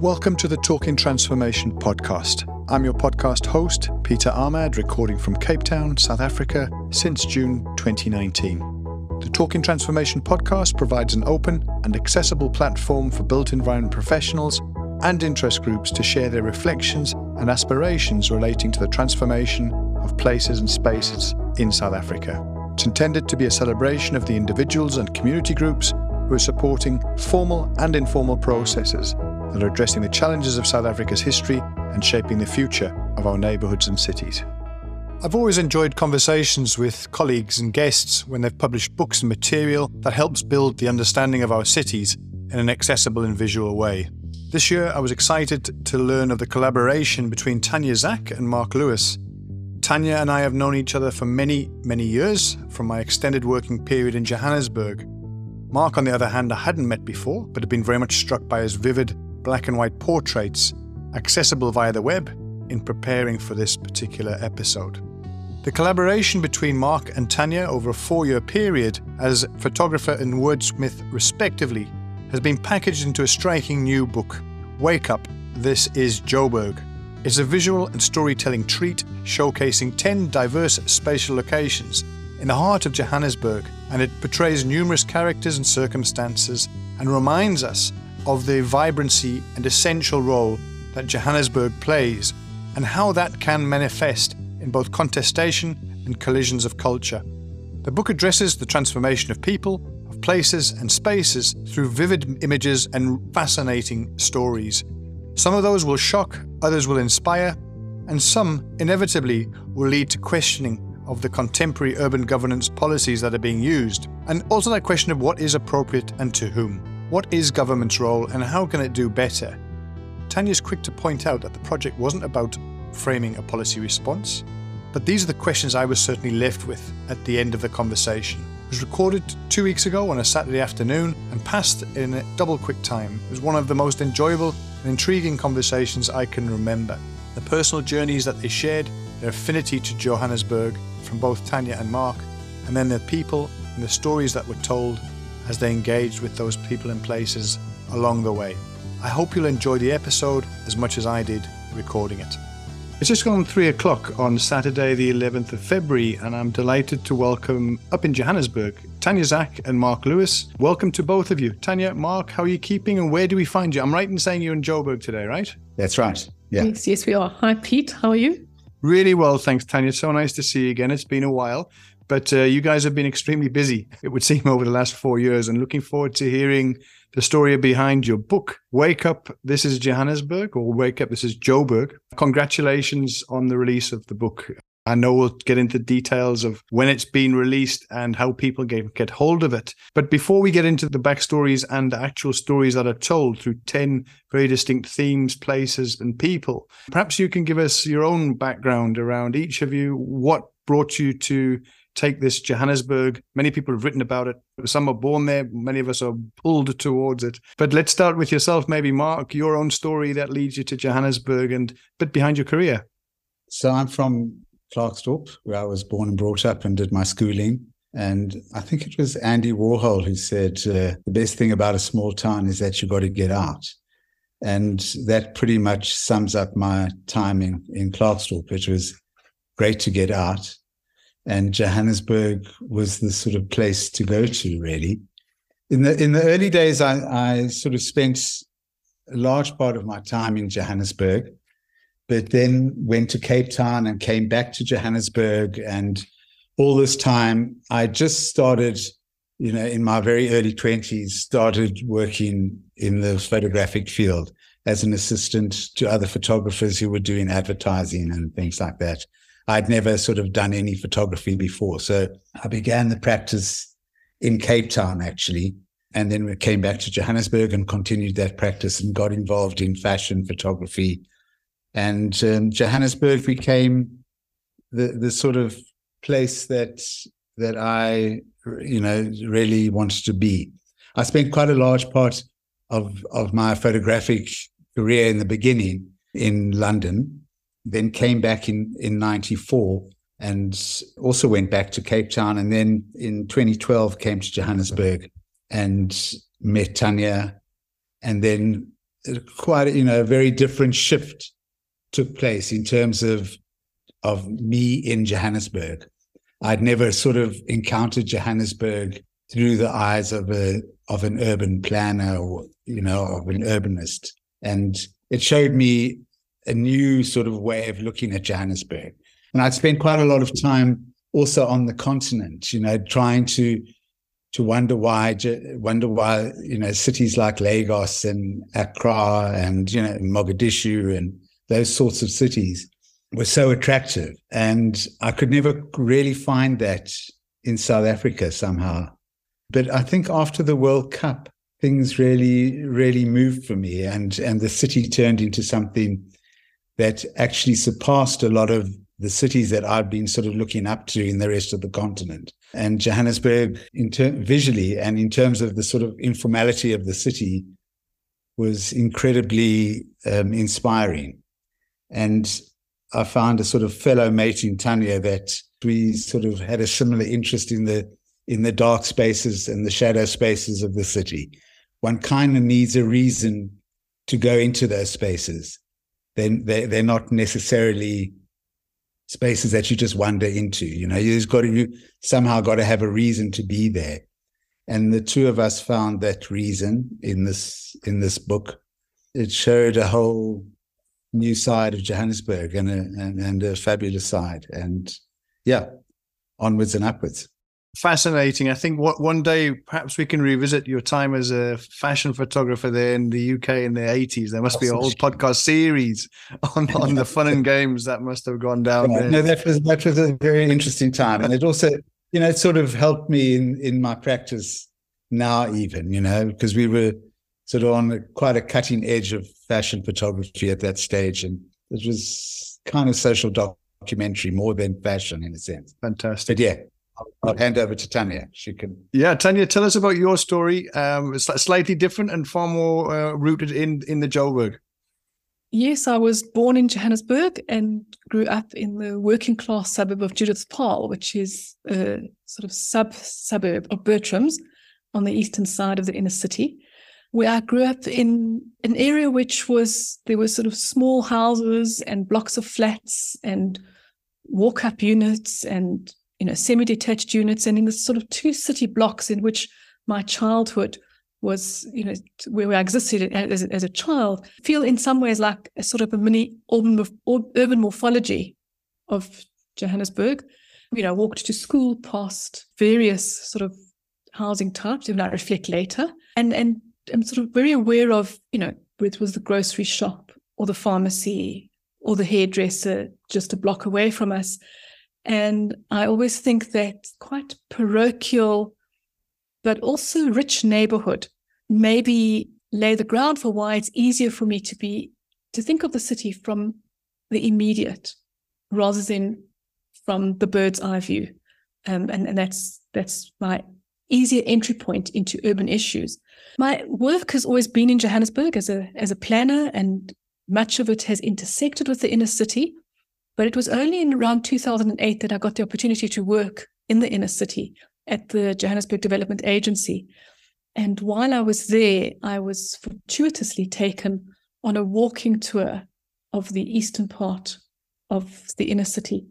Welcome to the Talking Transformation podcast. I'm your podcast host, Peter Ahmad, recording from Cape Town, South Africa since June 2019. The Talking Transformation podcast provides an open and accessible platform for built environment professionals and interest groups to share their reflections and aspirations relating to the transformation of places and spaces in South Africa. It's intended to be a celebration of the individuals and community groups who are supporting formal and informal processes that are addressing the challenges of South Africa's history and shaping the future of our neighbourhoods and cities. I've always enjoyed conversations with colleagues and guests when they've published books and material that helps build the understanding of our cities in an accessible and visual way. This year, I was excited to learn of the collaboration between Tanya Zack and Mark Lewis. Tanya and I have known each other for many, many years from my extended working period in Johannesburg. Mark, on the other hand, I hadn't met before, but had been very much struck by his vivid black and white portraits accessible via the web in preparing for this particular episode. The collaboration between Mark and Tanya over a four year period as photographer and wordsmith, respectively, has been packaged into a striking new book, Wake Up, This is Joburg. It's a visual and storytelling treat showcasing 10 diverse spatial locations in the heart of Johannesburg, and it portrays numerous characters and circumstances and reminds us of the vibrancy and essential role that Johannesburg plays and how that can manifest in both contestation and collisions of culture. The book addresses the transformation of people, of places, and spaces through vivid images and fascinating stories. Some of those will shock, others will inspire, and some, inevitably, will lead to questioning of the contemporary urban governance policies that are being used, and also that question of what is appropriate and to whom. What is government's role and how can it do better? Tanya's quick to point out that the project wasn't about framing a policy response, but these are the questions I was certainly left with at the end of the conversation. It was recorded two weeks ago on a Saturday afternoon and passed in a double quick time. It was one of the most enjoyable and intriguing conversations I can remember. The personal journeys that they shared, their affinity to Johannesburg from both Tanya and Mark, and then the people and the stories that were told as they engaged with those people and places along the way. I hope you'll enjoy the episode as much as I did recording it. It's just gone three o'clock on Saturday, the 11th of February, and I'm delighted to welcome up in Johannesburg Tanya Zack and Mark Lewis. Welcome to both of you. Tanya, Mark, how are you keeping and where do we find you? I'm right in saying you're in Joburg today, right? That's right. Yeah. Yes, yes, we are. Hi, Pete. How are you? Really well, thanks, Tanya. So nice to see you again. It's been a while. But uh, you guys have been extremely busy, it would seem, over the last four years, and looking forward to hearing the story behind your book. Wake Up, This is Johannesburg, or Wake Up, This is Joburg. Congratulations on the release of the book. I know we'll get into details of when it's been released and how people get, get hold of it. But before we get into the backstories and the actual stories that are told through 10 very distinct themes, places, and people, perhaps you can give us your own background around each of you. What brought you to take this Johannesburg. Many people have written about it. Some are born there. Many of us are pulled towards it. But let's start with yourself, maybe Mark, your own story that leads you to Johannesburg and a bit behind your career. So I'm from Klerksdorp, where I was born and brought up and did my schooling. And I think it was Andy Warhol who said, uh, the best thing about a small town is that you've got to get out. And that pretty much sums up my time in, in Klerksdorp. It was great to get out and Johannesburg was the sort of place to go to really. In the in the early days, I, I sort of spent a large part of my time in Johannesburg, but then went to Cape Town and came back to Johannesburg. And all this time, I just started, you know, in my very early 20s, started working in the photographic field as an assistant to other photographers who were doing advertising and things like that. I'd never sort of done any photography before. So I began the practice in Cape Town, actually. And then we came back to Johannesburg and continued that practice and got involved in fashion photography. And um, Johannesburg became the, the sort of place that that I, you know, really wanted to be. I spent quite a large part of of my photographic career in the beginning in London, then came back in, in 94 and also went back to Cape Town. And then in 2012 came to Johannesburg. and met Tanya. And then quite, you know, a very different shift took place in terms of of me in Johannesburg. I'd never sort of encountered Johannesburg through the eyes of a of an urban planner or you know of an urbanist, and it showed me a new sort of way of looking at Johannesburg. And I'd spent quite a lot of time also on the continent, you know, trying to to wonder why wonder why you know cities like Lagos and Accra and you know Mogadishu and those sorts of cities were so attractive, and I could never really find that in South Africa somehow. But I think after the World Cup, things really really moved for me, and and the city turned into something that actually surpassed a lot of the cities that I've been sort of looking up to in the rest of the continent. And Johannesburg, in ter- visually and in terms of the sort of informality of the city, was incredibly um, inspiring. And I found a sort of fellow mate in Tanya that we sort of had a similar interest in the in the dark spaces and the shadow spaces of the city. One kind of needs a reason to go into those spaces. Then they, they're not necessarily spaces that you just wander into. You know, you just got to you somehow got to have a reason to be there. And the two of us found that reason in this in this book. It showed a whole new side of Johannesburg and a, and, and a fabulous side. And yeah, onwards and upwards fascinating. I think what one day perhaps we can revisit your time as a fashion photographer there in the UK in the eighties. There must be a whole podcast series on, on the fun and games that must have gone down yeah, there. No, that was that was a very interesting time, and it also, you know, it sort of helped me in in my practice now, even you know, because we were sort of on quite a cutting edge of fashion photography at that stage, and it was kind of social documentary more than fashion in a sense. Fantastic. But yeah, I'll hand over to Tanya. She can. Yeah, Tanya, tell us about your story. Um, it's slightly different and far more uh, rooted in in the Joburg. Yes, I was born in Johannesburg and grew up in the working class suburb of Judith's Paarl, which is a sort of sub suburb of Bertrams on the eastern side of the inner city, where I grew up in an area which was there were sort of small houses and blocks of flats and walk up units and you know, semi-detached units and in the sort of two city blocks in which my childhood was, you know, where I existed as, as a child, feel in some ways like a sort of a mini urban, urban morphology of Johannesburg. You know, walked to school past various sort of housing types, even I reflect later, and and I'm sort of very aware of, you know, whether it was the grocery shop or the pharmacy or the hairdresser just a block away from us. And I always think that quite parochial, but also rich neighborhood maybe lay the ground for why it's easier for me to be to think of the city from the immediate rather than from the bird's eye view. Um, and, and that's that's my easier entry point into urban issues. My work has always been in Johannesburg as a as a planner, and much of it has intersected with the inner city. But it was only in around 2008 that I got the opportunity to work in the inner city at the Johannesburg Development Agency. And while I was there, I was fortuitously taken on a walking tour of the eastern part of the inner city.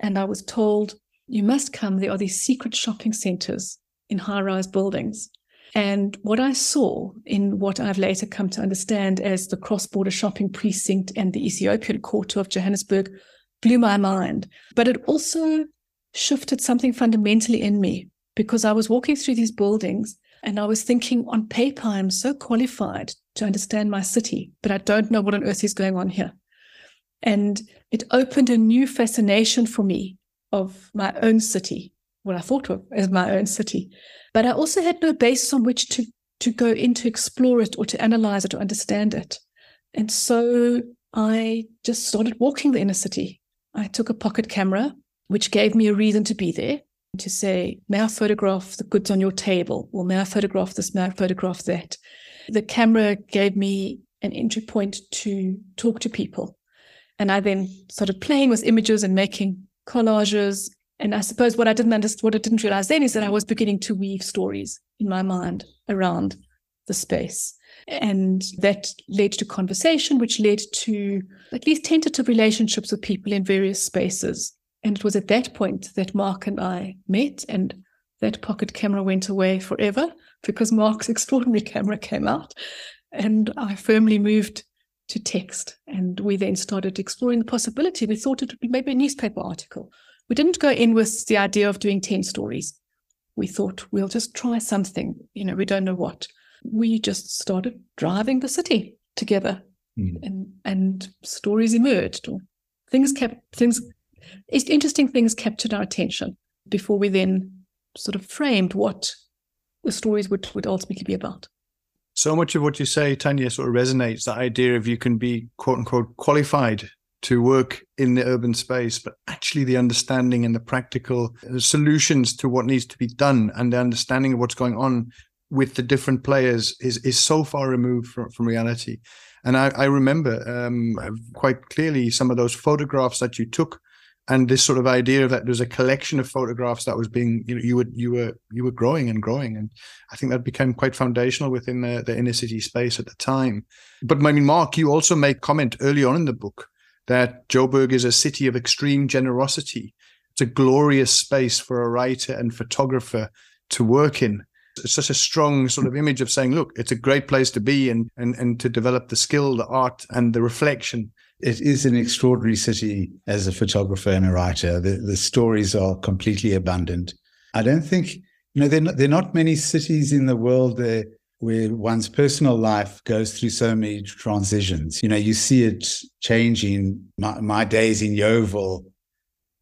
And I was told, you must come. There are these secret shopping centers in high rise buildings. And what I saw in what I've later come to understand as the cross border shopping precinct and the Ethiopian quarter of Johannesburg blew my mind. But it also shifted something fundamentally in me because I was walking through these buildings and I was thinking, on paper, I'm so qualified to understand my city, but I don't know what on earth is going on here. And it opened a new fascination for me of my own city, what I thought of as my own city. But I also had no basis on which to, to go in to explore it or to analyze it or understand it. And so I just started walking the inner city I took a pocket camera, which gave me a reason to be there to say, may I photograph the goods on your table? Or may I photograph this? May I photograph that? The camera gave me an entry point to talk to people. And I then started playing with images and making collages. And I suppose what I didn't understand, what I didn't realize then is that I was beginning to weave stories in my mind around the space. And that led to conversation, which led to at least tentative relationships with people in various spaces. And it was at that point that Mark and I met, and that pocket camera went away forever because Mark's extraordinary camera came out. And I firmly moved to text. And we then started exploring the possibility. We thought it would be maybe a newspaper article. We didn't go in with the idea of doing 10 stories. We thought we'll just try something. You know, we don't know what we just started driving the city together mm. and and stories emerged or things kept things interesting things captured our attention before we then sort of framed what the stories would, would ultimately be about. So much of what you say, Tanya, sort of resonates. The idea of you can be quote unquote qualified to work in the urban space, but actually the understanding and the practical solutions to what needs to be done and the understanding of what's going on with the different players is is so far removed from, from reality. And I, I remember um, quite clearly some of those photographs that you took, and this sort of idea that there's a collection of photographs that was being you know you were you were you were growing and growing, and I think that became quite foundational within the, the inner city space at the time. But I mean, Mark, you also make comment early on in the book that Joburg is a city of extreme generosity. It's a glorious space for a writer and photographer to work in it's such a strong sort of image of saying, look, it's a great place to be and and and to develop the skill, the art, and the reflection. It is an extraordinary city as a photographer and a writer. The the stories are completely abundant. I don't think you know there there are not many cities in the world there where one's personal life goes through so many transitions. You know, you see it changing. My, my days in Yeoville,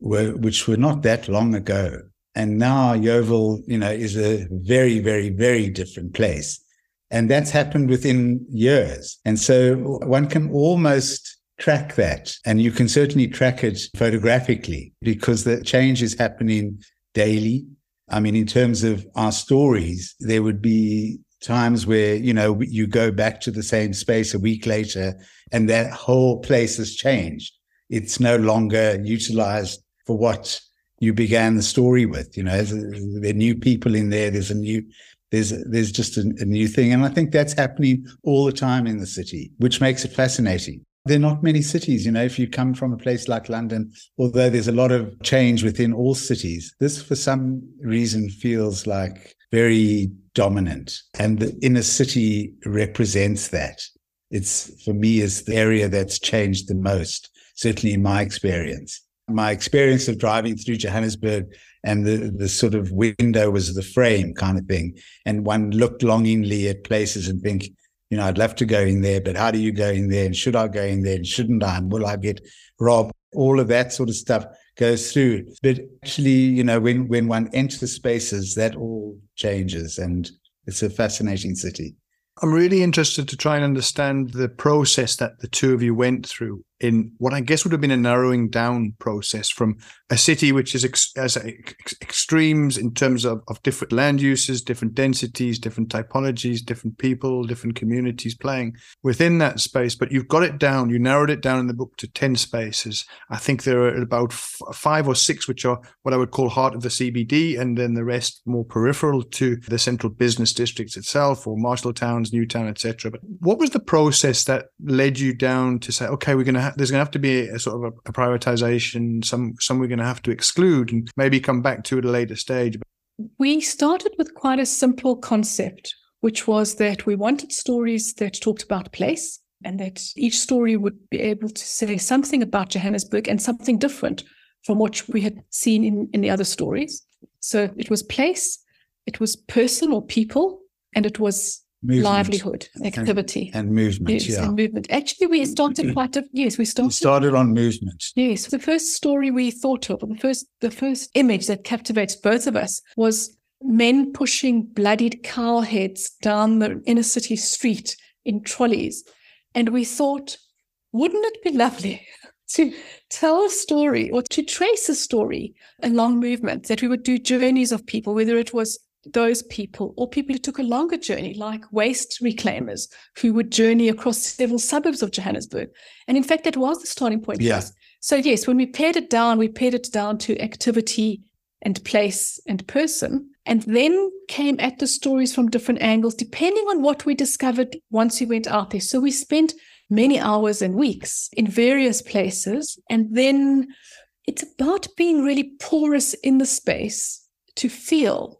were, which were not that long ago, and now Yeoville, you know, is a very, very, very different place. And that's happened within years. And so one can almost track that. And you can certainly track it photographically because the change is happening daily. I mean, in terms of our stories, there would be times where, you know, you go back to the same space a week later and that whole place has changed. It's no longer utilized for what you began the story with. You know, there are new people in there. There's a new, there's there's just a, a, new thing, and I think that's happening all the time in the city, which makes it fascinating. There are not many cities, you know. If you come from a place like London, although there's a lot of change within all cities, this for some reason feels like very dominant, and the inner city represents that. It's for me is the area that's changed the most, certainly in my experience my experience of driving through Johannesburg and the, the sort of window was the frame kind of thing. And one looked longingly at places and think, you know, I'd love to go in there, but how do you go in there? And should I go in there? And shouldn't I? And will I get robbed? All of that sort of stuff goes through. But actually, you know, when, when one enters spaces, that all changes. And it's a fascinating city. I'm really interested to try and understand the process that the two of you went through in what I guess would have been a narrowing down process from a city which is ex- as ex- extremes in terms of, of different land uses, different densities, different typologies, different people, different communities playing within that space. But you've got it down. You narrowed it down in the book to 10 spaces. I think there are about f- five or six which are what I would call heart of the CBD, and then the rest more peripheral to the central business districts itself or Marshall Towns, Newtown, etc. But what was the process that led you down to say, okay, we're going to there's going to have to be a, sort of a, a prioritization. Some some we're going to have to exclude and maybe come back to at a later stage. We started with quite a simple concept, which was that we wanted stories that talked about place and that each story would be able to say something about Johannesburg and something different from what we had seen in, in the other stories. So it was place, it was person or people, and it was Movement. livelihood, activity, and, and movement. Yes, yeah. and movement. Actually, we started mm-hmm. quite a yes. We started. started on movement. Yes, the first story we thought of, the first the first image that captivates both of us was men pushing bloodied cow heads down the inner city street in trolleys, and we thought, wouldn't it be lovely to tell a story or to trace a story along movement that we would do journeys of people, whether it was those people or people who took a longer journey, like waste reclaimers who would journey across several suburbs of Johannesburg. And in fact, that was the starting point. Yeah. So, yes, when we pared it down, we pared it down to activity and place and person. and then came at the stories from different angles, depending on what we discovered once we went out there. So we spent many hours and weeks in various places. And then it's about being really porous in the space to feel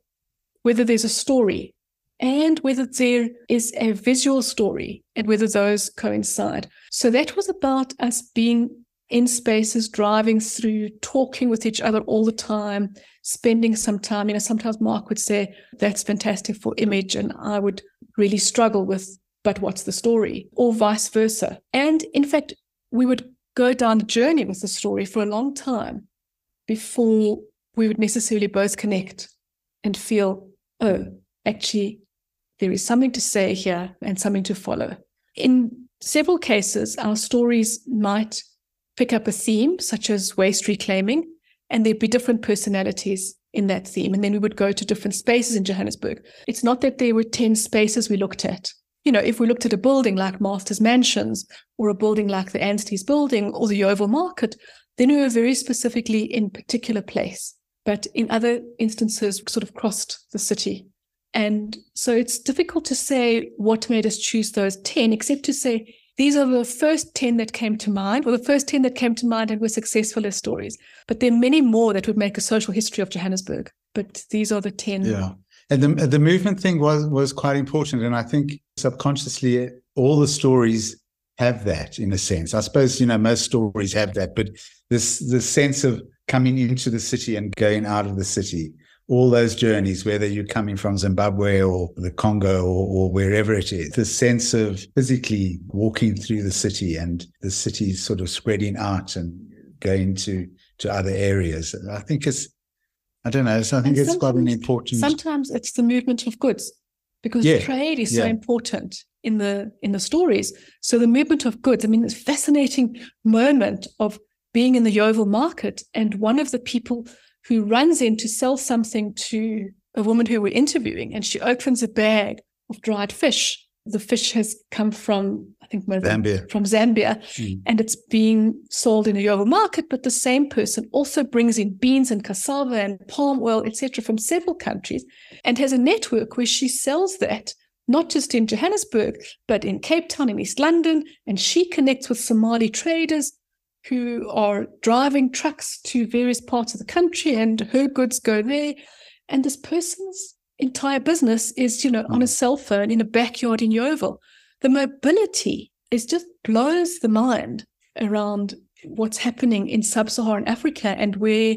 whether there's a story and whether there is a visual story and whether those coincide. So that was about us being in spaces, driving through, talking with each other all the time, spending some time. You know, sometimes Mark would say, That's fantastic for image. And I would really struggle with, But what's the story? Or vice versa. And in fact, we would go down the journey with the story for a long time before we would necessarily both connect and feel, Oh, actually, there is something to say here and something to follow. In several cases, our stories might pick up a theme, such as waste reclaiming, and there'd be different personalities in that theme. And then we would go to different spaces in Johannesburg. It's not that there were 10 spaces we looked at. You know, if we looked at a building like Masters Mansions or a building like the Anstey's building or the Yeoville Market, then we were very specifically in particular place. But in other instances, sort of crossed the city. And so it's difficult to say what made us choose those 10, except to say these are the first 10 that came to mind, or the first 10 that came to mind and were successful as stories. But there are many more that would make a social history of Johannesburg. But these are the 10. Yeah. And the, the movement thing was, was quite important. And I think subconsciously, all the stories have that in a sense. I suppose, you know, most stories have that, but this, this sense of coming into the city and going out of the city all those journeys, whether you're coming from Zimbabwe or the Congo or, or, wherever it is, the sense of physically walking through the city and the city sort of spreading out and going to to other areas. I think it's, I don't know, so I think and it's quite an important. Sometimes it's the movement of goods because yeah, trade is yeah. so important in the in the stories. So the movement of goods. I mean, this fascinating moment of being in the Yeoville market and one of the people who runs in to sell something to a woman who we're interviewing, and she opens a bag of dried fish. The fish has come from, I think, Zambia. from Zambia, mm. and it's being sold in a Yeoville market. But the same person also brings in beans and cassava and palm oil, etc., from several countries, and has a network where she sells that not just in Johannesburg, but in Cape Town, in East London, and she connects with Somali traders who are driving trucks to various parts of the country and her goods go there. And this person's entire business is, you know, on a mm. cell phone in a backyard in Yeoville. The mobility is just blows the mind around what's happening in sub-Saharan Africa and where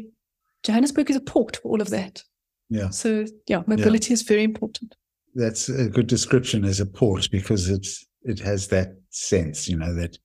Johannesburg is a port for all of that. Yeah. So yeah, mobility yeah. is very important. That's a good description as a port because it's it has that sense, you know, that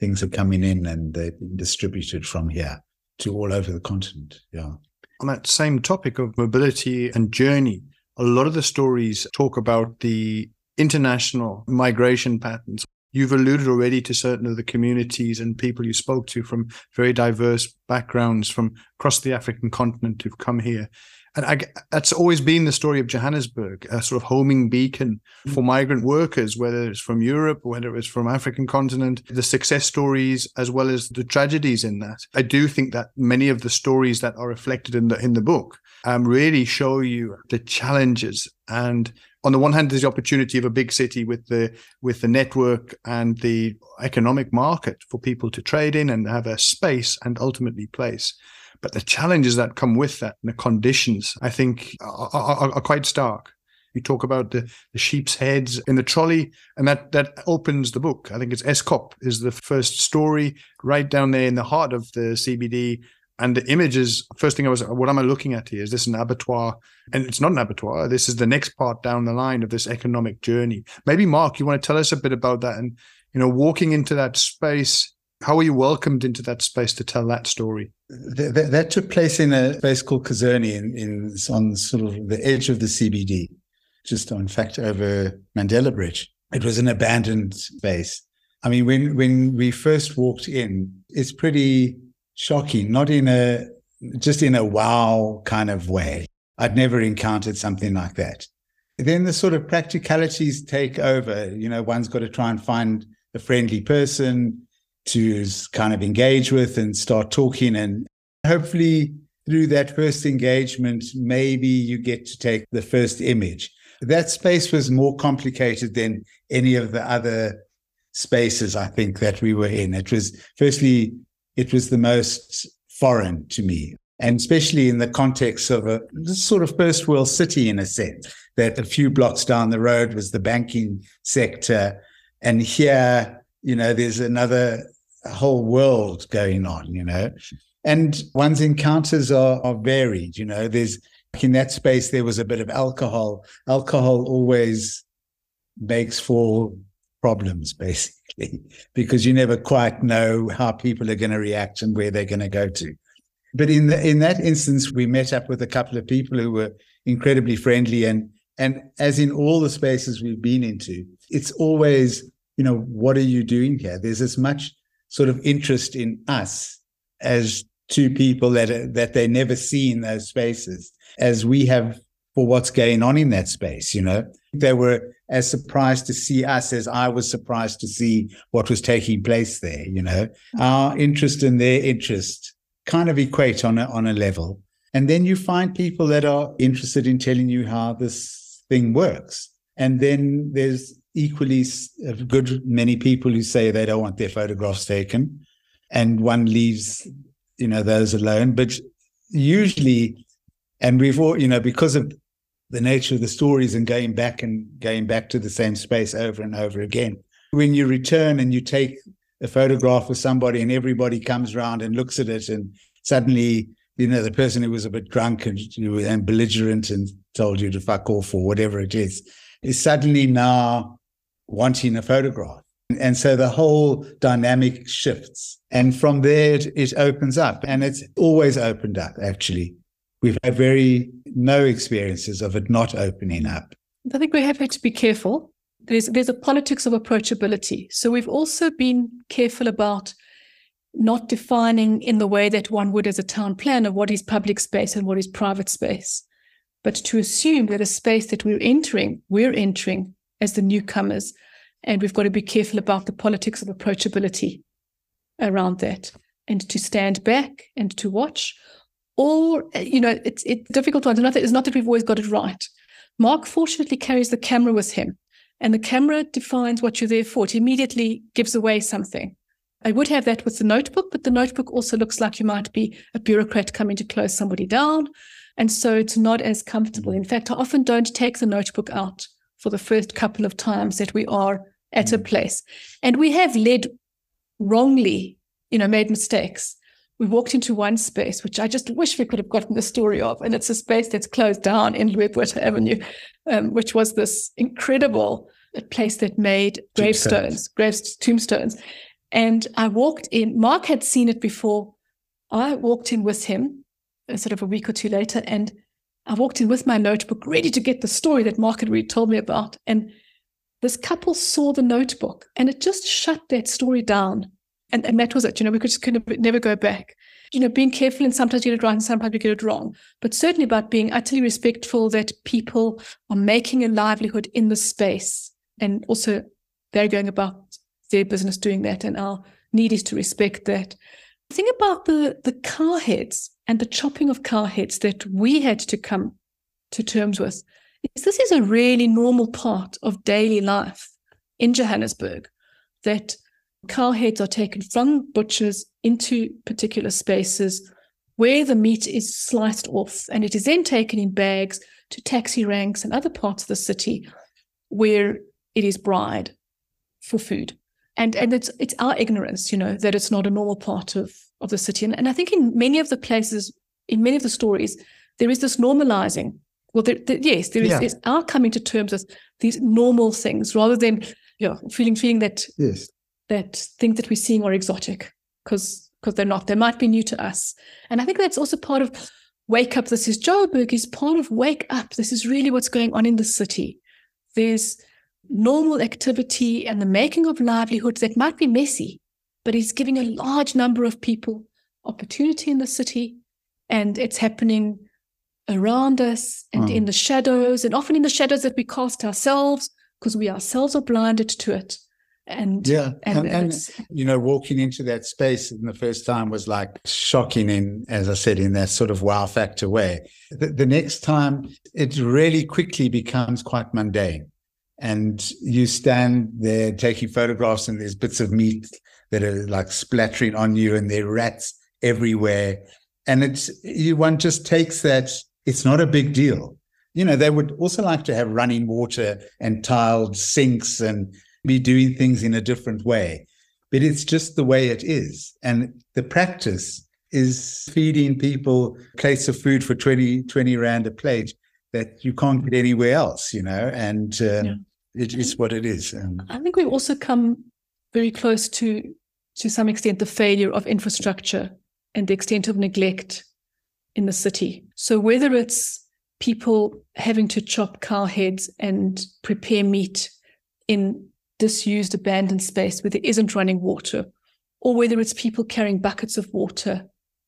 things are coming in and they're being distributed from here to all over the continent. Yeah. On that same topic of mobility and journey, a lot of the stories talk about the international migration patterns. You've alluded already to certain of the communities and people you spoke to from very diverse backgrounds from across the African continent who've come here. And I, that's always been the story of Johannesburg, a sort of homing beacon for mm. migrant workers, whether it's from Europe, whether it's from African continent, the success stories as well as the tragedies in that. I do think that many of the stories that are reflected in the in the book um, really show you the challenges and on the one hand there's the opportunity of a big city with the with the network and the economic market for people to trade in and have a space and ultimately place but the challenges that come with that and the conditions, I think, are, are, are quite stark. You talk about the, the, sheep's heads in the trolley, and that that opens the book. I think it's Escop is the first story right down there in the heart of the CBD. And the images, first thing I was, what am I looking at here? Is this an abattoir? And it's not an abattoir. This is the next part down the line of this economic journey. Maybe Mark, you want to tell us a bit about that and, you know, walking into that space how were you welcomed into that space to tell that story? That, that took place in a place called Kazerne in, in on sort of the edge of the CBD, just in fact over Mandela Bridge. It was an abandoned space. I mean, when when we first walked in, it's pretty shocking. Not in a just in a wow kind of way. I'd never encountered something like that. Then the sort of practicalities take over. You know, one's got to try and find a friendly person to kind of engage with and start talking. And hopefully through that first engagement, maybe you get to take the first image. That space was more complicated than any of the other spaces I think that we were in. It was, firstly, it was the most foreign to me, and especially in the context of a sort of first world city in a sense, that a few blocks down the road was the banking sector. And here, you know, there's another whole world going on, you know. And one's encounters are, are varied, you know. There's in that space there was a bit of alcohol. Alcohol always makes for problems, basically, because you never quite know how people are going to react and where they're going to go to. But in the, in that instance, we met up with a couple of people who were incredibly friendly, and and as in all the spaces we've been into, it's always you know what are you doing here? There's as much sort of interest in us as two people that that they never see in those spaces as we have for what's going on in that space. You know, they were as surprised to see us as I was surprised to see what was taking place there. You know, our interest and their interest kind of equate on a, on a level. And then you find people that are interested in telling you how this thing works. And then there's equally a uh, good many people who say they don't want their photographs taken. And one leaves, you know, those alone. But usually, and we've all, you know, because of the nature of the stories and going back and going back to the same space over and over again. When you return and you take a photograph of somebody and everybody comes around and looks at it and suddenly, you know, the person who was a bit drunk and, and belligerent and told you to fuck off or whatever it is, is suddenly now wanting a photograph. And so the whole dynamic shifts. And from there, it, it opens up. And it's always opened up, actually. We've had very no experiences of it not opening up. I think we have had to be careful. There's there's a politics of approachability. So we've also been careful about not defining in the way that one would as a town planner what is public space and what is private space, but to assume that a space that we're entering, we're entering as the newcomers, and we've got to be careful about the politics of approachability around that, and to stand back and to watch or you know it's it's difficult to understand. It's not that we've always got it right. Mark fortunately carries the camera with him, and the camera defines what you're there for. It immediately gives away something. I would have that with the notebook, but the notebook also looks like you might be a bureaucrat coming to close somebody down. And so it's not as comfortable. In fact, I often don't take the notebook out for the first couple of times that we are at a mm. place. And we have led wrongly, you know, made mistakes we walked into one space, which I just wish we could have gotten the story of. And it's a space that's closed down in Louis Avenue, um, which was this incredible place that made gravestones, graves, tombstones. And I walked in, Mark had seen it before. I walked in with him uh, sort of a week or two later, and I walked in with my notebook, ready to get the story that Mark had really told me about. And this couple saw the notebook and it just shut that story down and, and that was it. You know, we could just kind of never go back. You know, being careful and sometimes you get it right and sometimes you get it wrong. But certainly about being utterly respectful that people are making a livelihood in the space and also they're going about their business doing that. And our need is to respect that. The thing about the, the car heads and the chopping of car heads that we had to come to terms with is this is a really normal part of daily life in Johannesburg that car heads are taken from butchers into particular spaces where the meat is sliced off and it is then taken in bags to taxi ranks and other parts of the city where it is bride for food. And and it's it's our ignorance, you know, that it's not a normal part of, of the city. And, and I think in many of the places, in many of the stories, there is this normalizing. Well, there, there, yes, there is yeah. there's our coming to terms with these normal things rather than you know, feeling feeling that yes that things that we're seeing are exotic because because they're not. They might be new to us. And I think that's also part of wake up. This is Joburg is part of wake up. This is really what's going on in the city. There's normal activity and the making of livelihoods that might be messy, but it's giving a large number of people opportunity in the city. And it's happening around us and mm. in the shadows, and often in the shadows that we cast ourselves because we ourselves are blinded to it. And yeah, and, and, and, you know, walking into that space in the first time was like shocking in, as I said, in that sort of wow factor way. The, the next time, it really quickly becomes quite mundane. And you stand there taking photographs, and there's bits of meat that are like splattering on you, and there are rats everywhere. And it's you one just takes that, it's not a big deal. You know, they would also like to have running water and tiled sinks and be doing things in a different way. But it's just the way it is. And the practice is feeding people plates of food for 20, 20 Rand a plate that you can't get anywhere else, you know, and uh, Yeah. It is what it is. Um, I think we've also come very close to, to some extent, the failure of infrastructure and the extent of neglect in the city. So whether it's people having to chop cow heads and prepare meat in disused, abandoned space where there isn't running water, or whether it's people carrying buckets of water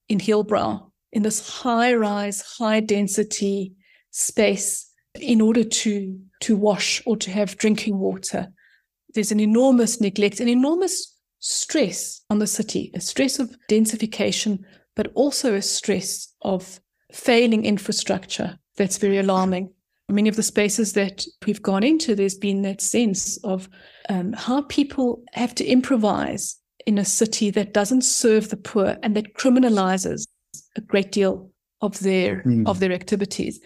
in Hillbrow in this high rise, high density space in order to, to wash or to have drinking water. There's an enormous neglect, an enormous stress on the city, a stress of densification, but also a stress of failing infrastructure that's very alarming. Many of the spaces that we've gone into, there's been that sense of um, how people have to improvise in a city that doesn't serve the poor and that criminalizes a great deal of their Mm. of their activities.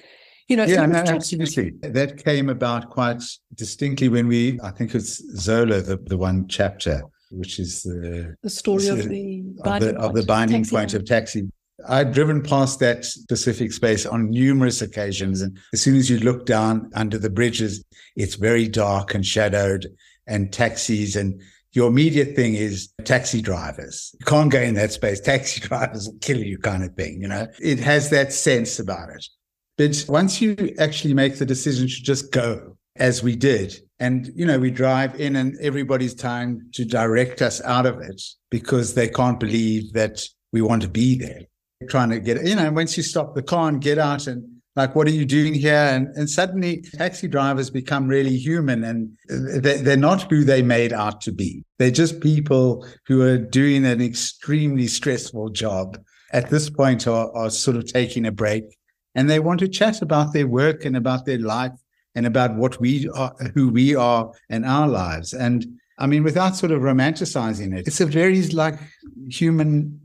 You know, yeah, no, absolutely. That came about quite distinctly when we, I think it's Zola, the, the one chapter, which is the the story of the of binding the, of the binding taxi point of taxi. I'd driven past that specific space on numerous occasions. And as soon as you look down under the bridges, it's very dark and shadowed and taxis. And your immediate thing is taxi drivers. You can't go in that space. Taxi drivers will kill you, kind of thing. You know, it has that sense about it. But once you actually make the decision to just go, as we did, and you know, we drive in and everybody's trying to direct us out of it because they can't believe that we want to be there. Trying to get, you know, once you stop the car and get out and like, what are you doing here? And, and suddenly taxi drivers become really human and they- they're not who they made out to be. They're just people who are doing an extremely stressful job. At this point are, are sort of taking a break and they want to chat about their work and about their life and about what we are, who we are and our lives. And I mean, without sort of romanticizing it, it's a very like human,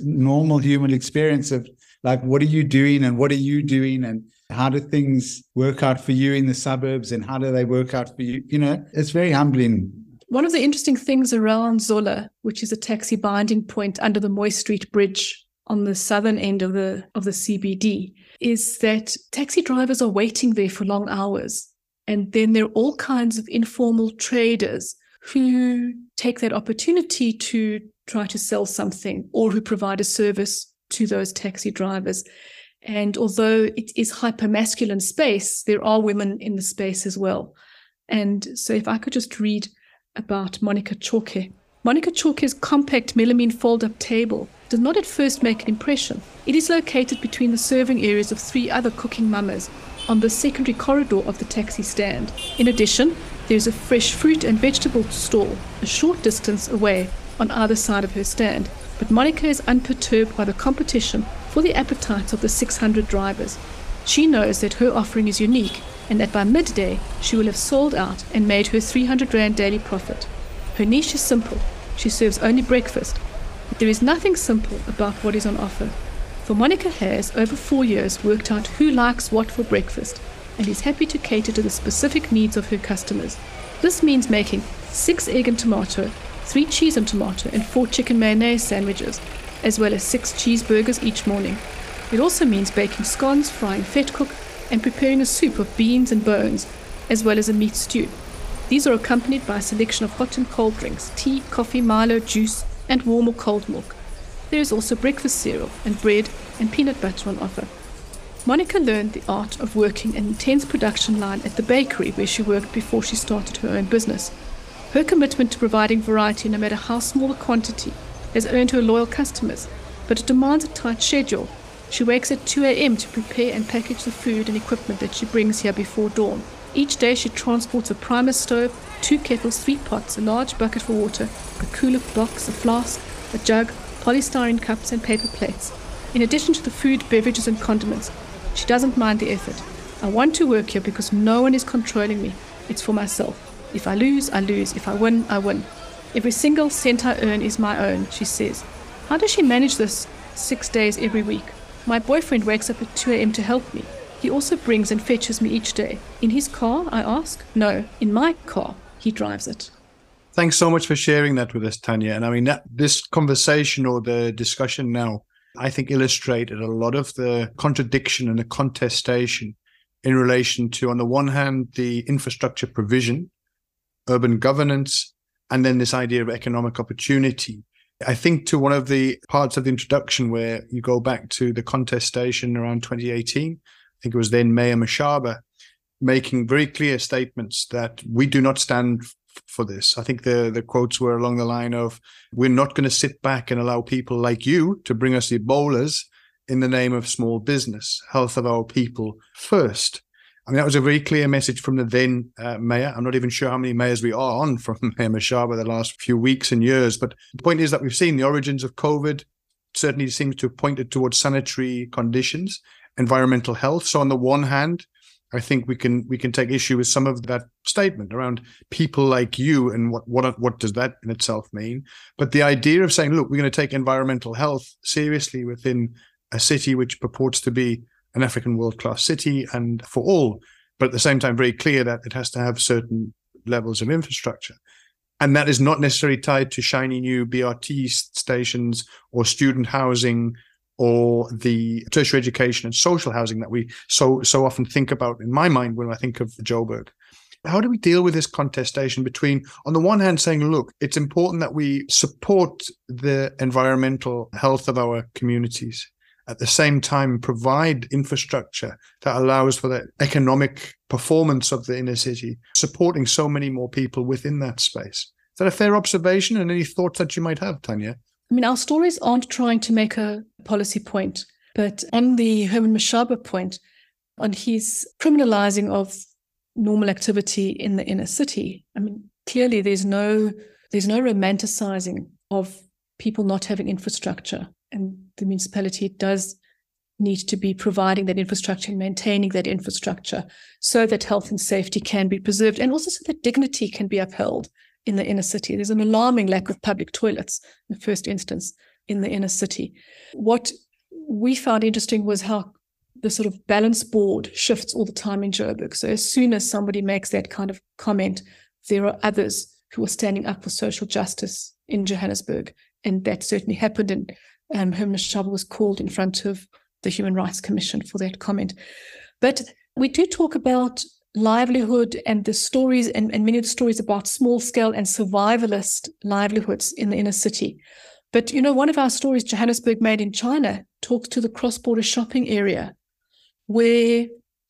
normal human experience of like, what are you doing and what are you doing and how do things work out for you in the suburbs and how do they work out for you? You know, it's very humbling. One of the interesting things around Zola, which is a taxi binding point under the Mooi Street Bridge on the southern end of the of the CBD, is that taxi drivers are waiting there for long hours. And then there are all kinds of informal traders who take that opportunity to try to sell something or who provide a service to those taxi drivers. And although it is hyper masculine space, there are women in the space as well. And so if I could just read about Monica Choke. Monica Choke's compact melamine fold-up table does not at first make an impression. It is located between the serving areas of three other cooking mamas on the secondary corridor of the taxi stand. In addition, there is a fresh fruit and vegetable stall a short distance away on either side of her stand. But Monica is unperturbed by the competition for the appetites of the 600 drivers. She knows that her offering is unique and that by midday she will have sold out and made her 300 Rand daily profit. Her niche is simple. She serves only breakfast. But there is nothing simple about what is on offer. For Monica has, over four years, worked out who likes what for breakfast and is happy to cater to the specific needs of her customers. This means making six egg and tomato, three cheese and tomato, and four chicken mayonnaise sandwiches, as well as six cheeseburgers each morning. It also means baking scones, frying vetkoek, and preparing a soup of beans and bones, as well as a meat stew. These are accompanied by a selection of hot and cold drinks, tea, coffee, Milo, juice, and warm or cold milk. There is also breakfast cereal and bread and peanut butter on offer. Monica learned the art of working an intense production line at the bakery where she worked before she started her own business. Her commitment to providing variety, no matter how small the quantity, has earned her loyal customers, but it demands a tight schedule. She wakes at 2 a.m. to prepare and package the food and equipment that she brings here before dawn. Each day she transports a Primus stove, two kettles, three pots, a large bucket for water, a cooler box, a flask, a jug, polystyrene cups, and paper plates. In addition to the food, beverages, and condiments, she doesn't mind the effort. I want to work here because no one is controlling me. It's for myself. If I lose, I lose. If I win, I win. Every single cent I earn is my own, she says. How does she manage this six days every week? My boyfriend wakes up at 2 a.m. to help me. He also brings and fetches me each day. In his car, I ask? No, in my car. He drives it. Thanks so much for sharing that with us, Tanya. And I mean, that, this conversation or the discussion now, I think illustrated a lot of the contradiction and the contestation in relation to, on the one hand, the infrastructure provision, urban governance, and then this idea of economic opportunity. I think to one of the parts of the introduction where you go back to the contestation around 2018, I think it was then Mayor Mashaba making very clear statements that we do not stand for this. I think the the quotes were along the line of we're not going to sit back and allow people like you to bring us Ebolas in the name of small business, health of our people first. I mean, that was a very clear message from the then uh, mayor. I'm not even sure how many mayors we are on from Mayor Mashaba the last few weeks and years. But the point is that we've seen the origins of COVID certainly seems to have pointed towards sanitary conditions, environmental health. So on the one hand, I think we can we can take issue with some of that statement around people like you and what what what does that in itself mean. But the idea of saying, look, we're going to take environmental health seriously within a city which purports to be an African world class city and for all, but at the same time, very clear that it has to have certain levels of infrastructure. And that is not necessarily tied to shiny new BRT stations or student housing or the tertiary education and social housing that we so so often think about in my mind when I think of Joburg. How do we deal with this contestation between, on the one hand, saying, look, it's important that we support the environmental health of our communities, at the same time provide infrastructure that allows for the economic performance of the inner city, supporting so many more people within that space. Is that a fair observation? And any thoughts that you might have, Tanya? I mean, our stories aren't trying to make a policy point, but on the Herman Mashaba point, on his criminalizing of normal activity in the inner city, I mean, clearly there's no there's no romanticizing of people not having infrastructure, and the municipality does need to be providing that infrastructure and maintaining that infrastructure so that health and safety can be preserved and also so that dignity can be upheld in the inner city. There's an alarming lack of public toilets in the first instance in the inner city. What we found interesting was how the sort of balance board shifts all the time in Joburg. So as soon as somebody makes that kind of comment, there are others who are standing up for social justice in Johannesburg. And that certainly happened. And um, Herman Mashaba was called in front of the Human Rights Commission for that comment. But we do talk about livelihood and the stories and, and many of the stories about small scale and survivalist livelihoods in the inner city. But you know, one of our stories, Johannesburg Made in China, talks to the cross-border shopping area, where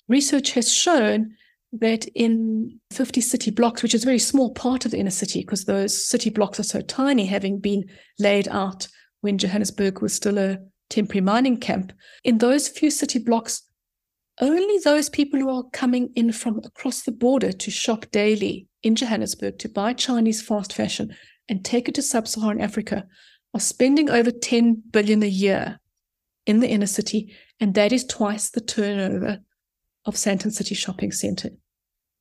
research has shown that in 50 city blocks, which is a very small part of the inner city, because those city blocks are so tiny, having been laid out when Johannesburg was still a temporary mining camp, in those few city blocks, only those people who are coming in from across the border to shop daily in Johannesburg to buy Chinese fast fashion and take it to sub-Saharan Africa are spending over 10 billion a year in the inner city, and that is twice the turnover of Sandton City Shopping Centre.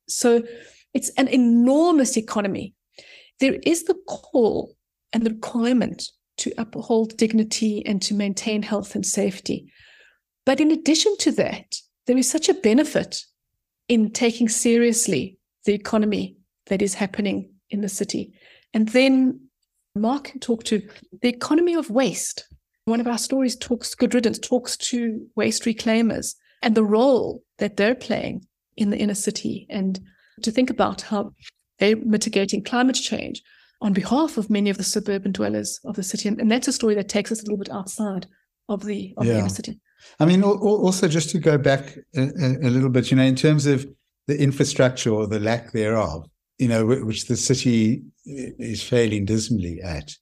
So it's an enormous economy. There is the call and the requirement to uphold dignity and to maintain health and safety. But in addition to that, there is such a benefit in taking seriously the economy that is happening in the city. And then Mark can talk to the economy of waste. One of our stories talks, Good Riddance, talks to waste reclaimers and the role that they're playing in the inner city and to think about how they're mitigating climate change on behalf of many of the suburban dwellers of the city. And, and that's a story that takes us a little bit outside of the, of yeah. the inner city. I mean, also just to go back a, a, little bit, you know, in terms of the infrastructure or the lack thereof, you know, which the city is failing dismally at,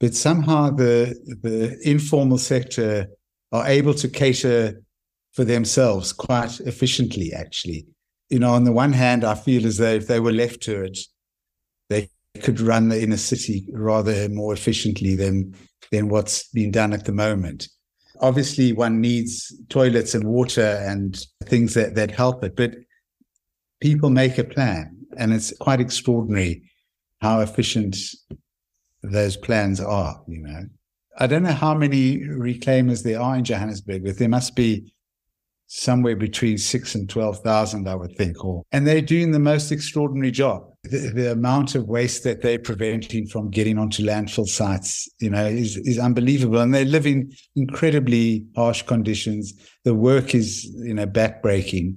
but somehow the the informal sector are able to cater for themselves quite efficiently, actually, you know, on the one hand, I feel as though if they were left to it, they could run the inner city rather more efficiently than than what's being done at the moment. Obviously, one needs toilets and water and things that, that help it, but people make a plan, and it's quite extraordinary how efficient those plans are, you know. I don't know how many reclaimers there are in Johannesburg, but there must be somewhere between six and 12,000, I would think. Or, and they're doing the most extraordinary job. The, amount of waste that they're preventing from getting onto landfill sites, you know, is, is unbelievable. And they live in incredibly harsh conditions. The work is, you know, backbreaking.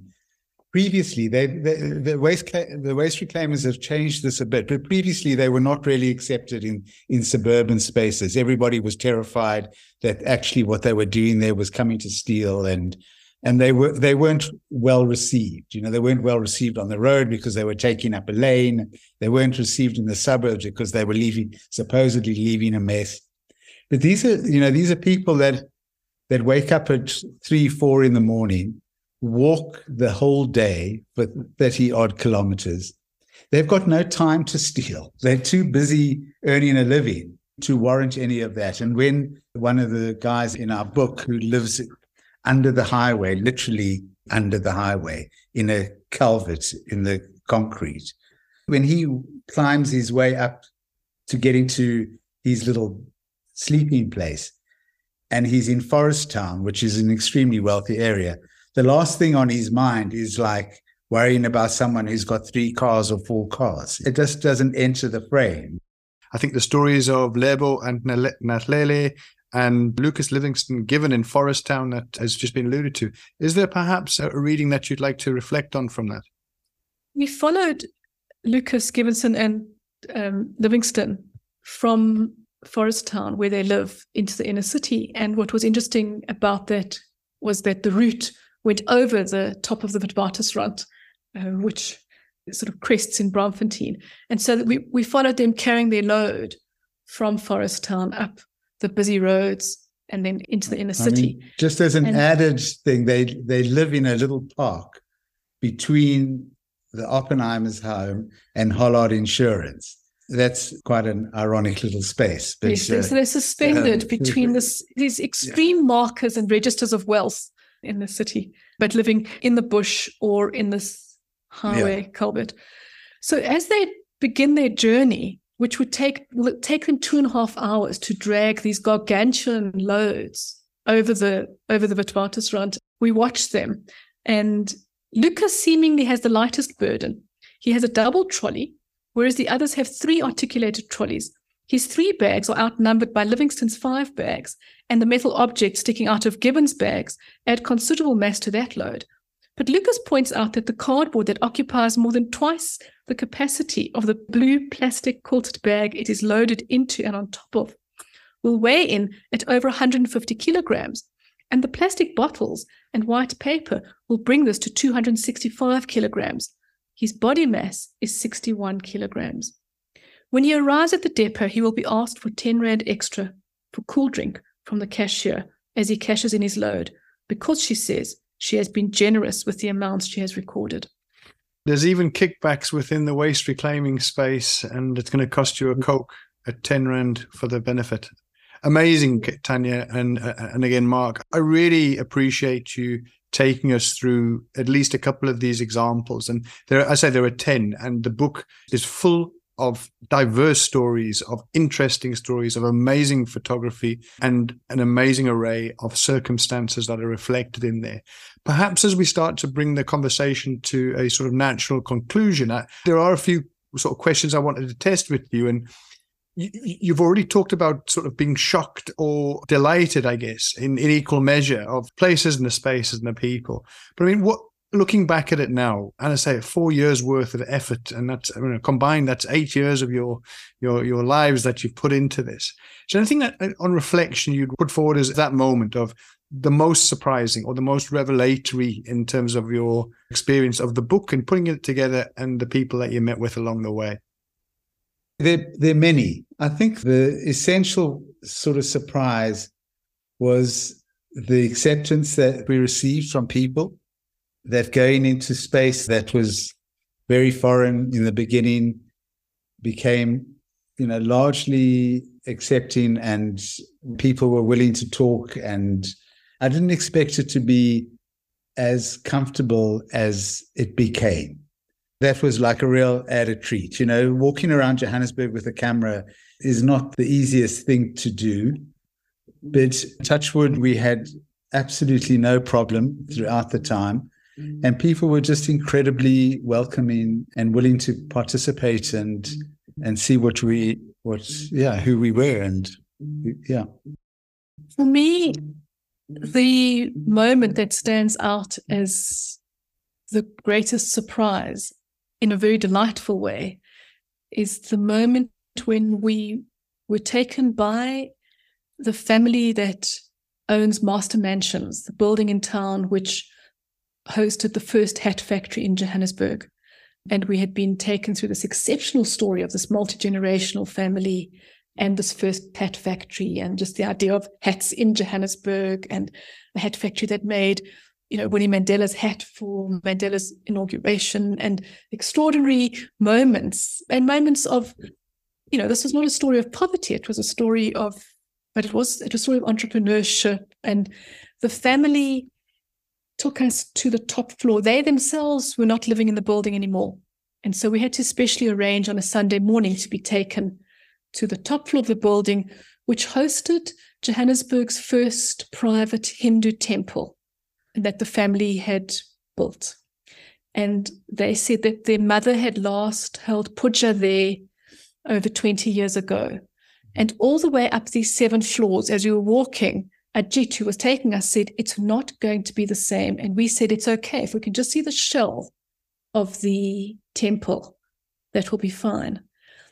Previously, they, they the waste the waste reclaimers have changed this a bit, but previously they were not really accepted in in suburban spaces. Everybody was terrified that actually what they were doing there was coming to steal and and they were they weren't well received. You know, they weren't well received on the road because they were taking up a lane. They weren't received in the suburbs because they were leaving supposedly leaving a mess. But these are you know these are people that that wake up at three four in the morning, walk the whole day for thirty odd kilometers. They've got no time to steal. They're too busy earning a living to warrant any of that. And when one of the guys in our book who lives under the highway, literally under the highway in a culvert in the concrete. When he climbs his way up to get into his little sleeping place, and he's in Forest Town, which is an extremely wealthy area, the last thing on his mind is like worrying about someone who's got three cars or four cars. It just doesn't enter the frame. I think the stories of Lebo and Natlele and Lucas Livingston given in Forest Town that has just been alluded to. Is there perhaps a reading that you'd like to reflect on from that? We followed Lucas Givenson and um, Livingston from Forest Town, where they live, into the inner city. And what was interesting about that was that the route went over the top of the Witwatersrand, uh, which sort of crests in Braamfontein. And so we, we followed them carrying their load from Forest Town up the busy roads and then into the inner city. mean, just as an and, added thing, they they live in a little park between the Oppenheimers home and Hollard Insurance. That's quite an ironic little space. But, yes, uh, so they're suspended uh, between this, these extreme yeah. markers and registers of wealth in the city, but living in the bush or in this highway yeah. culvert. So as they begin their journey, which would take take them two and a half hours to drag these gargantuan loads over the over the Witwatersrand. We watched them, and Lucas seemingly has the lightest burden. He has a double trolley, whereas the others have three articulated trolleys. His three bags are outnumbered by Livingston's five bags, and the metal objects sticking out of Gibbon's bags add considerable mass to that load. But Lucas points out that the cardboard that occupies more than twice the capacity of the blue plastic quilted bag it is loaded into and on top of will weigh in at over 150 kilograms, and the plastic bottles and white paper will bring this to 265 kilograms. His body mass is 61 kilograms. When he arrives at the depot, he will be asked for 10 Rand extra for cool drink from the cashier as he cashes in his load, because she says she has been generous with the amounts she has recorded. There's even kickbacks within the waste reclaiming space, and it's going to cost you a Coke at 10 Rand for the benefit. Amazing, Tanya. And, uh, and again, Mark, I really appreciate you taking us through at least a couple of these examples. And there, I say there are 10, and the book is full of diverse stories, of interesting stories, of amazing photography, and an amazing array of circumstances that are reflected in there. Perhaps as we start to bring the conversation to a sort of natural conclusion, uh, there are a few sort of questions I wanted to test with you. And you've already talked about sort of being shocked or delighted, I guess, in, in equal measure of places and the spaces and the people. But I mean, what looking back at it now, and I say four years worth of effort, and that's I mean, combined, that's eight years of your your your lives that you've put into this. So anything that, uh, on reflection, you'd put forward as that moment of the most surprising or the most revelatory in terms of your experience of the book and putting it together and the people that you met with along the way? There, there are many. I think the essential sort of surprise was the acceptance that we received from people that going into space that was very foreign in the beginning became, you know, largely accepting and people were willing to talk. And I didn't expect it to be as comfortable as it became. That was like a real added treat. You know, walking around Johannesburg with a camera is not the easiest thing to do. But touchwood, we had absolutely no problem throughout the time. And people were just incredibly welcoming and willing to participate and and see what we what yeah who we were and yeah. For me, the moment that stands out as the greatest surprise in a very delightful way is the moment when we were taken by the family that owns Master Mansions, the building in town which hosted the first hat factory in Johannesburg. And we had been taken through this exceptional story of this multi generational family and this first hat factory, and just the idea of hats in Johannesburg and the hat factory that made, you know, Winnie Mandela's hat for Mandela's inauguration, and extraordinary moments and moments of, you know, this was not a story of poverty; it was a story of, but it was it was a story of entrepreneurship and the family took us to the top floor. They themselves were not living in the building anymore. And so we had to specially arrange on a Sunday morning to be taken to the top floor of the building, which hosted Johannesburg's first private Hindu temple that the family had built. And they said that their mother had last held puja there over 20 years ago. And all the way up these seven floors, as we were walking, Ajit, who was taking us, said, It's not going to be the same. And we said, It's okay. If we can just see the shell of the temple, that will be fine.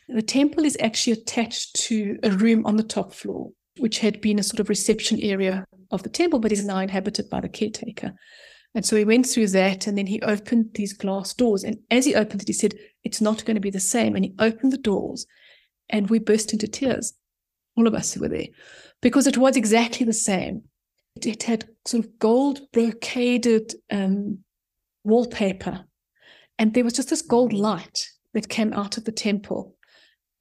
The temple is actually attached to a room on the top floor, which had been a sort of reception area of the temple, but is now inhabited by the caretaker. And so he went through that and then he opened these glass doors. And as he opened it, he said, It's not going to be the same. And he opened the doors and we burst into tears, all of us who were there because it was exactly the same. It, it had sort of gold brocaded um, wallpaper, and there was just this gold light that came out of the temple.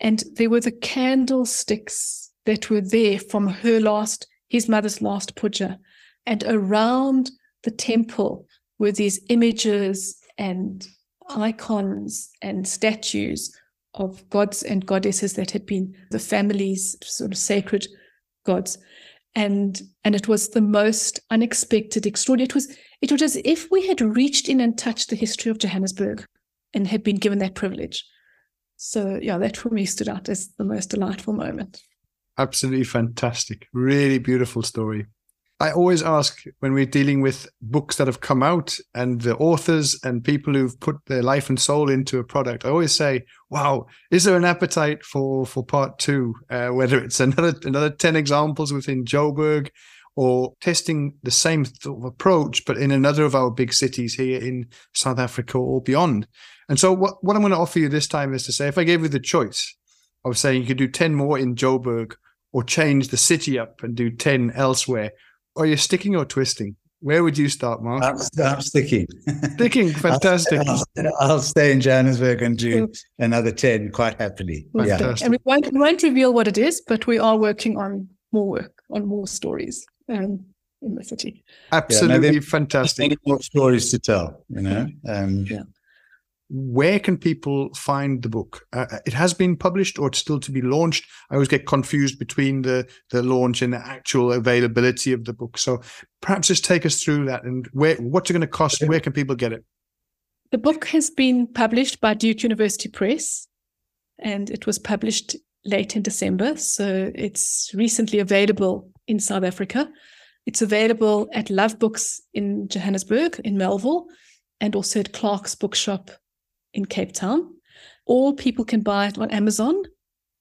And there were the candlesticks that were there from her last, his mother's last puja. And around the temple were these images and icons and statues of gods and goddesses that had been the family's sort of sacred gods. And and it was the most unexpected extraordinary. It was it was as if we had reached in and touched the history of johannesburg and had been given that privilege. So yeah that for me stood out as the most delightful moment. Absolutely fantastic. Really beautiful story I always ask when we're dealing with books that have come out and the authors and people who've put their life and soul into a product. I always say, "Wow, is there an appetite for for part two? Uh, whether it's another another ten examples within Joburg, or testing the same sort of approach, but in another of our big cities here in South Africa or beyond." And so, what what I'm going to offer you this time is to say, if I gave you the choice of saying you could do ten more in Joburg or change the city up and do ten elsewhere are you sticking or twisting? Where would you start, Mark? I'm, I'm sticking. Sticking, fantastic. I'll, I'll, I'll, stay in Johannesburg and do another 10 quite happily. Yeah. And we won't, we won't reveal what it is, but we are working on more work, on more stories um, in the city. Absolutely yeah, no, fantastic. More stories to tell, you know? Um, yeah where can people find the book? Uh, uh, it has been published or it's still to be launched. I always get confused between the, the launch and the actual availability of the book. So perhaps just take us through that and where what's it going to cost? Where can people get it? The book has been published by Duke University Press and it was published late in December. So it's recently available in South Africa. It's available at Love Books in Johannesburg, in Melville, and also at Clarke's Bookshop in Cape Town. All people can buy it on Amazon,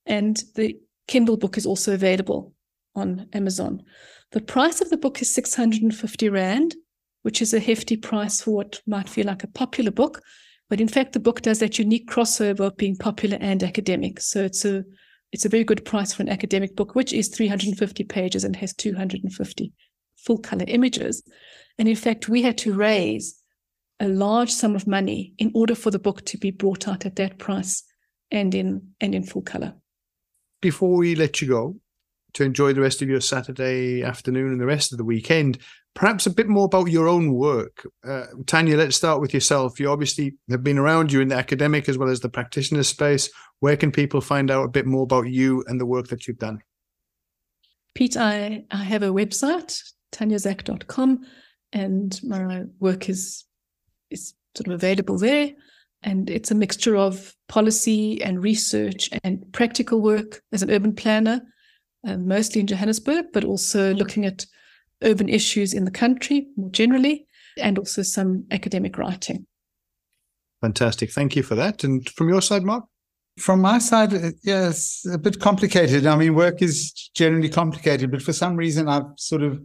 and the Kindle book is also available on Amazon. The price of the book is 650 Rand, which is a hefty price for what might feel like a popular book. But in fact, the book does that unique crossover of being popular and academic. So it's a it's a very good price for an academic book, which is 350 pages and has 250 full color images. And in fact, we had to raise a large sum of money in order for the book to be brought out at that price and in and in full color. Before we let you go to enjoy the rest of your Saturday afternoon and the rest of the weekend, perhaps a bit more about your own work. Uh, Tanya, let's start with yourself. You obviously have been around you in the academic as well as the practitioner space. Where can people find out a bit more about you and the work that you've done? Pete, I, I have a website, tanyazack.com, and my work is is sort of available there. And it's a mixture of policy and research and practical work as an urban planner, uh, mostly in Johannesburg, but also looking at urban issues in the country more generally, and also some academic writing. Fantastic. Thank you for that. And from your side, Mark? From my side, yes, a bit complicated. I mean, work is generally complicated, but for some reason, I've sort of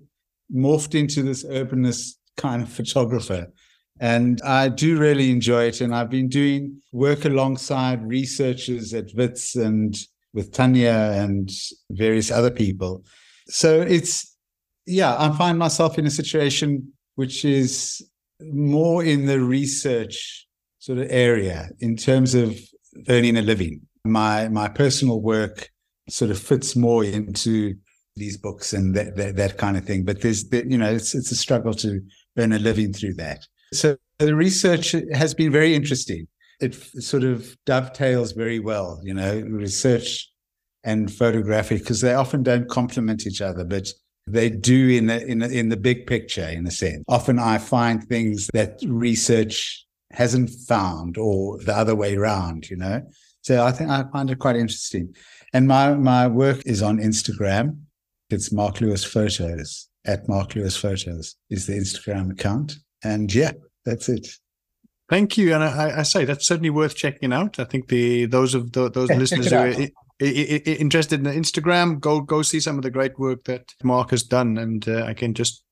morphed into this urbanist kind of photographer. And I do really enjoy it. And I've been doing work alongside researchers at WITS and with Tanya and various other people. So it's, yeah, I find myself in a situation which is more in the research sort of area in terms of earning a living. My my personal work sort of fits more into these books and that that, that kind of thing. But there's, you know, it's it's a struggle to earn a living through that. So the research has been very interesting. It sort of dovetails very well, you know, research and photographic because they often don't complement each other, but they do in the, in the, in the big picture, in a sense. Often I find things that research hasn't found, or the other way around, you know. So I think I find it quite interesting. And my my work is on Instagram. It's Mark Lewis Photos at Mark Lewis Photos is the Instagram account. And yeah, that's it. Thank you, and I, I, say that's certainly worth checking out. I think the those of the, those yeah, listeners who are I, I, interested in the Instagram, go go see some of the great work that Mark has done, and uh, again, just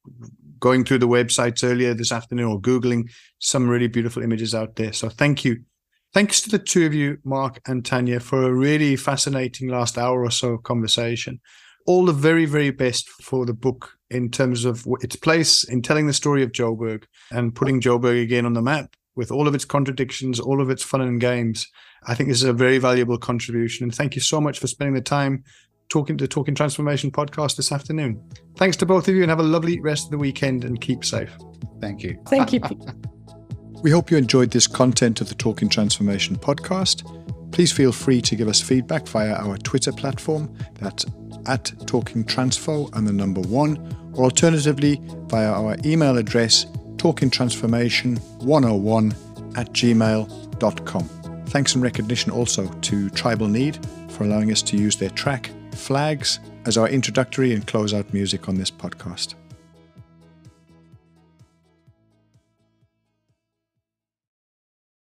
going through the websites earlier this afternoon or googling some really beautiful images out there. So thank you, thanks to the two of you, Mark and Tanya, for a really fascinating last hour or so conversation all the very, very best for the book in terms of its place in telling the story of Joburg and putting Joburg again on the map with all of its contradictions, all of its fun and games. I think this is a very valuable contribution. And thank you so much for spending the time talking to Talking Transformation podcast this afternoon. Thanks to both of you and have a lovely rest of the weekend and keep safe. Thank you. Thank you. we hope you enjoyed this content of the Talking Transformation podcast. Please feel free to give us feedback via our Twitter platform. That's at Talking Transfo and the number one, or alternatively via our email address talkingtransformation101 at gmail.com. Thanks and recognition also to Tribal Need for allowing us to use their track Flags as our introductory and closeout music on this podcast.